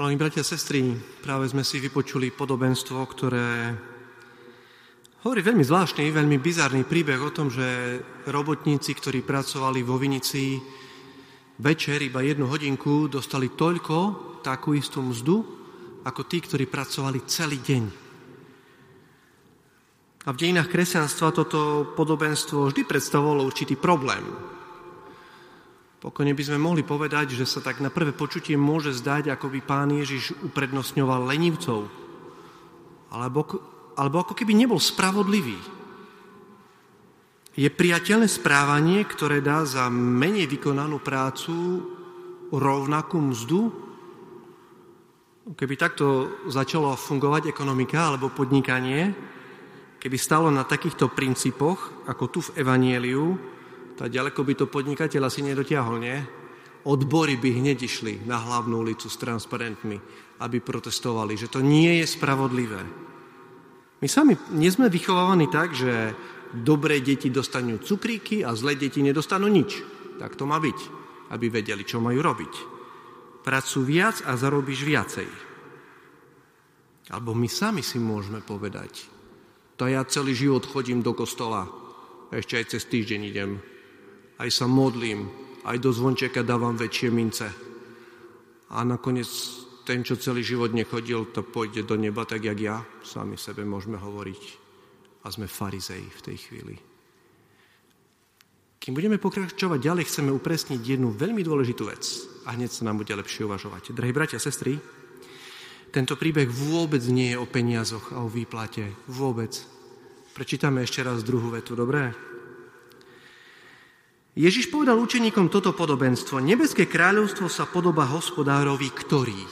Milí bratia a sestry, práve sme si vypočuli podobenstvo, ktoré hovorí veľmi zvláštny, veľmi bizarný príbeh o tom, že robotníci, ktorí pracovali vo Vinici večer iba jednu hodinku, dostali toľko, takú istú mzdu, ako tí, ktorí pracovali celý deň. A v dejinách kresťanstva toto podobenstvo vždy predstavovalo určitý problém. Pokojne by sme mohli povedať, že sa tak na prvé počutie môže zdať, ako by pán Ježiš uprednostňoval lenivcov. Alebo, alebo ako keby nebol spravodlivý. Je priateľné správanie, ktoré dá za menej vykonanú prácu rovnakú mzdu? Keby takto začalo fungovať ekonomika alebo podnikanie, keby stalo na takýchto princípoch, ako tu v Evanieliu, tak ďaleko by to podnikateľ asi nedotiahol, nie? Odbory by hneď išli na hlavnú ulicu s transparentmi, aby protestovali, že to nie je spravodlivé. My sami nie sme vychovávaní tak, že dobré deti dostanú cukríky a zlé deti nedostanú nič. Tak to má byť, aby vedeli, čo majú robiť. Pracuj viac a zarobíš viacej. Alebo my sami si môžeme povedať, to ja celý život chodím do kostola, ešte aj cez týždeň idem, aj sa modlím, aj do zvončeka dávam väčšie mince. A nakoniec ten, čo celý život nechodil, to pôjde do neba tak, jak ja. Sami sebe môžeme hovoriť. A sme farizei v tej chvíli. Kým budeme pokračovať ďalej, chceme upresniť jednu veľmi dôležitú vec. A hneď sa nám bude lepšie uvažovať. Drahí bratia a sestry, tento príbeh vôbec nie je o peniazoch a o výplate. Vôbec. Prečítame ešte raz druhú vetu, dobré? Ježiš povedal učeníkom toto podobenstvo. Nebeské kráľovstvo sa podoba hospodárovi, ktorý.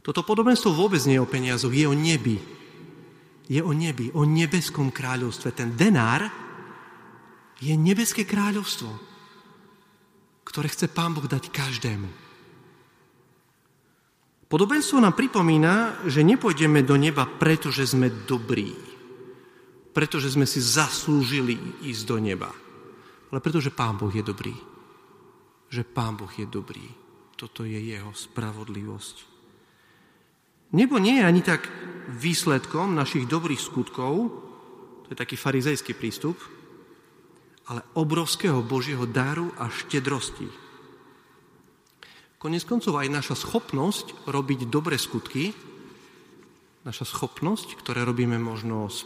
Toto podobenstvo vôbec nie je o peniazoch, je o nebi. Je o nebi, o nebeskom kráľovstve. Ten denár je nebeské kráľovstvo, ktoré chce Pán Boh dať každému. Podobenstvo nám pripomína, že nepôjdeme do neba, pretože sme dobrí pretože sme si zaslúžili ísť do neba, ale pretože Pán Boh je dobrý. Že Pán Boh je dobrý. Toto je jeho spravodlivosť. Nebo nie je ani tak výsledkom našich dobrých skutkov, to je taký farizejský prístup, ale obrovského Božieho daru a štedrosti. Konec koncov aj naša schopnosť robiť dobré skutky, naša schopnosť, ktoré robíme možno z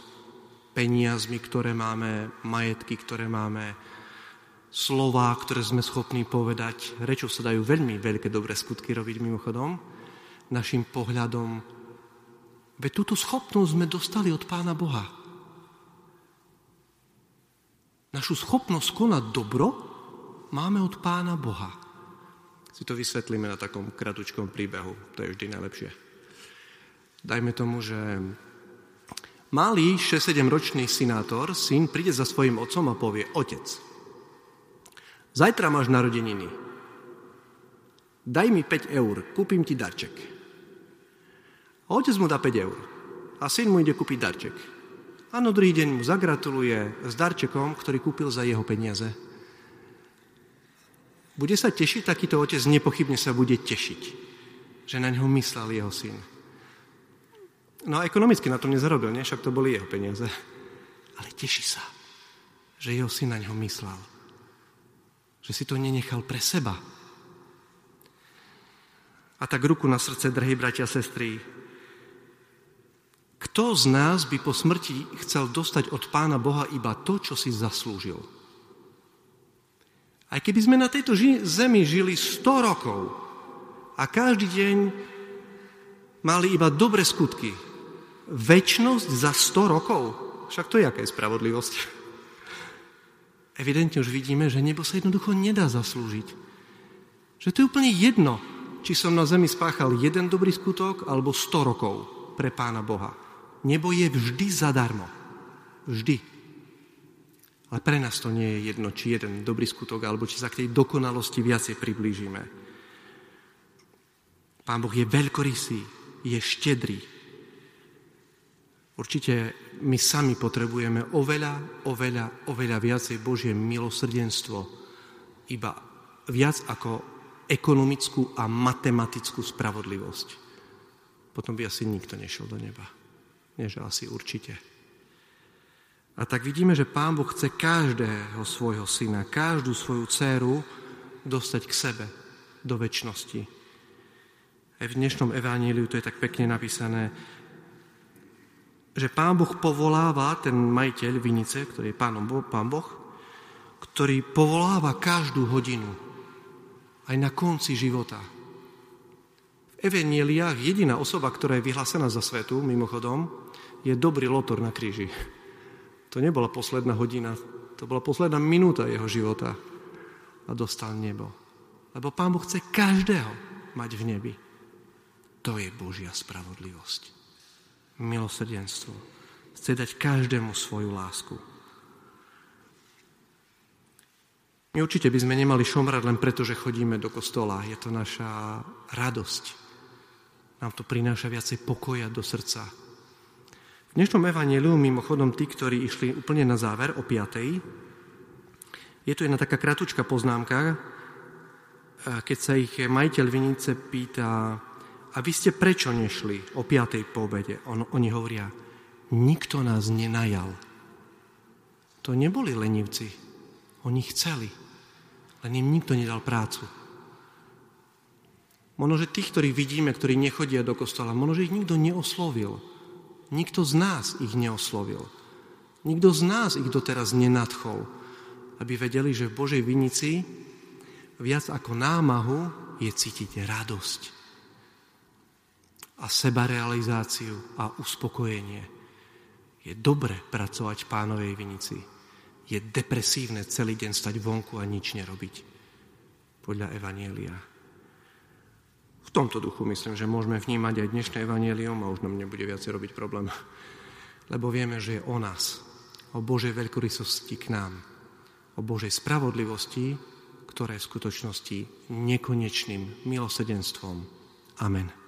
peniazmi, ktoré máme, majetky, ktoré máme, slová, ktoré sme schopní povedať. Rečou sa dajú veľmi veľké dobré skutky robiť mimochodom. Našim pohľadom. Veď túto schopnosť sme dostali od Pána Boha. Našu schopnosť konať dobro máme od Pána Boha. Si to vysvetlíme na takom kratučkom príbehu. To je vždy najlepšie. Dajme tomu, že Malý 6-7 ročný sinátor, syn, príde za svojim otcom a povie, otec, zajtra máš narodeniny. Daj mi 5 eur, kúpim ti darček. A otec mu dá 5 eur. A syn mu ide kúpiť darček. A no druhý deň mu zagratuluje s darčekom, ktorý kúpil za jeho peniaze. Bude sa tešiť takýto otec? Nepochybne sa bude tešiť, že na ňo myslel jeho syn. No a ekonomicky na tom nezarobil, nie? Však to boli jeho peniaze. Ale teší sa, že jeho syn na ňo myslel. Že si to nenechal pre seba. A tak ruku na srdce, drahí bratia a sestry, kto z nás by po smrti chcel dostať od Pána Boha iba to, čo si zaslúžil? Aj keby sme na tejto zemi žili 100 rokov a každý deň mali iba dobré skutky, väčnosť za 100 rokov. Však to je aká spravodlivosť. Evidentne už vidíme, že nebo sa jednoducho nedá zaslúžiť. Že to je úplne jedno, či som na zemi spáchal jeden dobrý skutok alebo 100 rokov pre Pána Boha. Nebo je vždy zadarmo. Vždy. Ale pre nás to nie je jedno, či jeden dobrý skutok, alebo či sa k tej dokonalosti viacej priblížime. Pán Boh je veľkorysý, je štedrý, Určite my sami potrebujeme oveľa, oveľa, oveľa viacej Božie milosrdenstvo. Iba viac ako ekonomickú a matematickú spravodlivosť. Potom by asi nikto nešiel do neba. Nie, že asi určite. A tak vidíme, že Pán Boh chce každého svojho syna, každú svoju dceru dostať k sebe do väčšnosti. Aj v dnešnom evaníliu to je tak pekne napísané, že Pán Boh povoláva, ten majiteľ vinice, ktorý je pánom Pán Boh, ktorý povoláva každú hodinu, aj na konci života. V Evangeliách jediná osoba, ktorá je vyhlásená za svetu, mimochodom, je dobrý lotor na kríži. To nebola posledná hodina, to bola posledná minúta jeho života a dostal nebo. Lebo Pán Boh chce každého mať v nebi. To je Božia spravodlivosť. Milosrdenstvo. Chce dať každému svoju lásku. My určite by sme nemali šomrať len preto, že chodíme do kostola. Je to naša radosť. Nám to prináša viacej pokoja do srdca. V dnešnom evaneliu, mimochodom tí, ktorí išli úplne na záver o 5. Je tu jedna taká kratučká poznámka, keď sa ich majiteľ vinice pýta, a vy ste prečo nešli o 5. po? On, oni hovoria, nikto nás nenajal. To neboli lenivci. Oni chceli. Len im nikto nedal prácu. Možno, že tých, ktorých vidíme, ktorí nechodia do kostola, možno, že ich nikto neoslovil. Nikto z nás ich neoslovil. Nikto z nás ich doteraz nenadchol, aby vedeli, že v Božej vinici viac ako námahu je cítiť radosť a sebarealizáciu a uspokojenie. Je dobre pracovať v pánovej vinici. Je depresívne celý deň stať vonku a nič nerobiť. Podľa Evanielia. V tomto duchu myslím, že môžeme vnímať aj dnešné Evanielium a už nám nebude viacej robiť problém. Lebo vieme, že je o nás, o Božej veľkorysosti k nám, o Božej spravodlivosti, ktoré je v skutočnosti nekonečným milosedenstvom. Amen.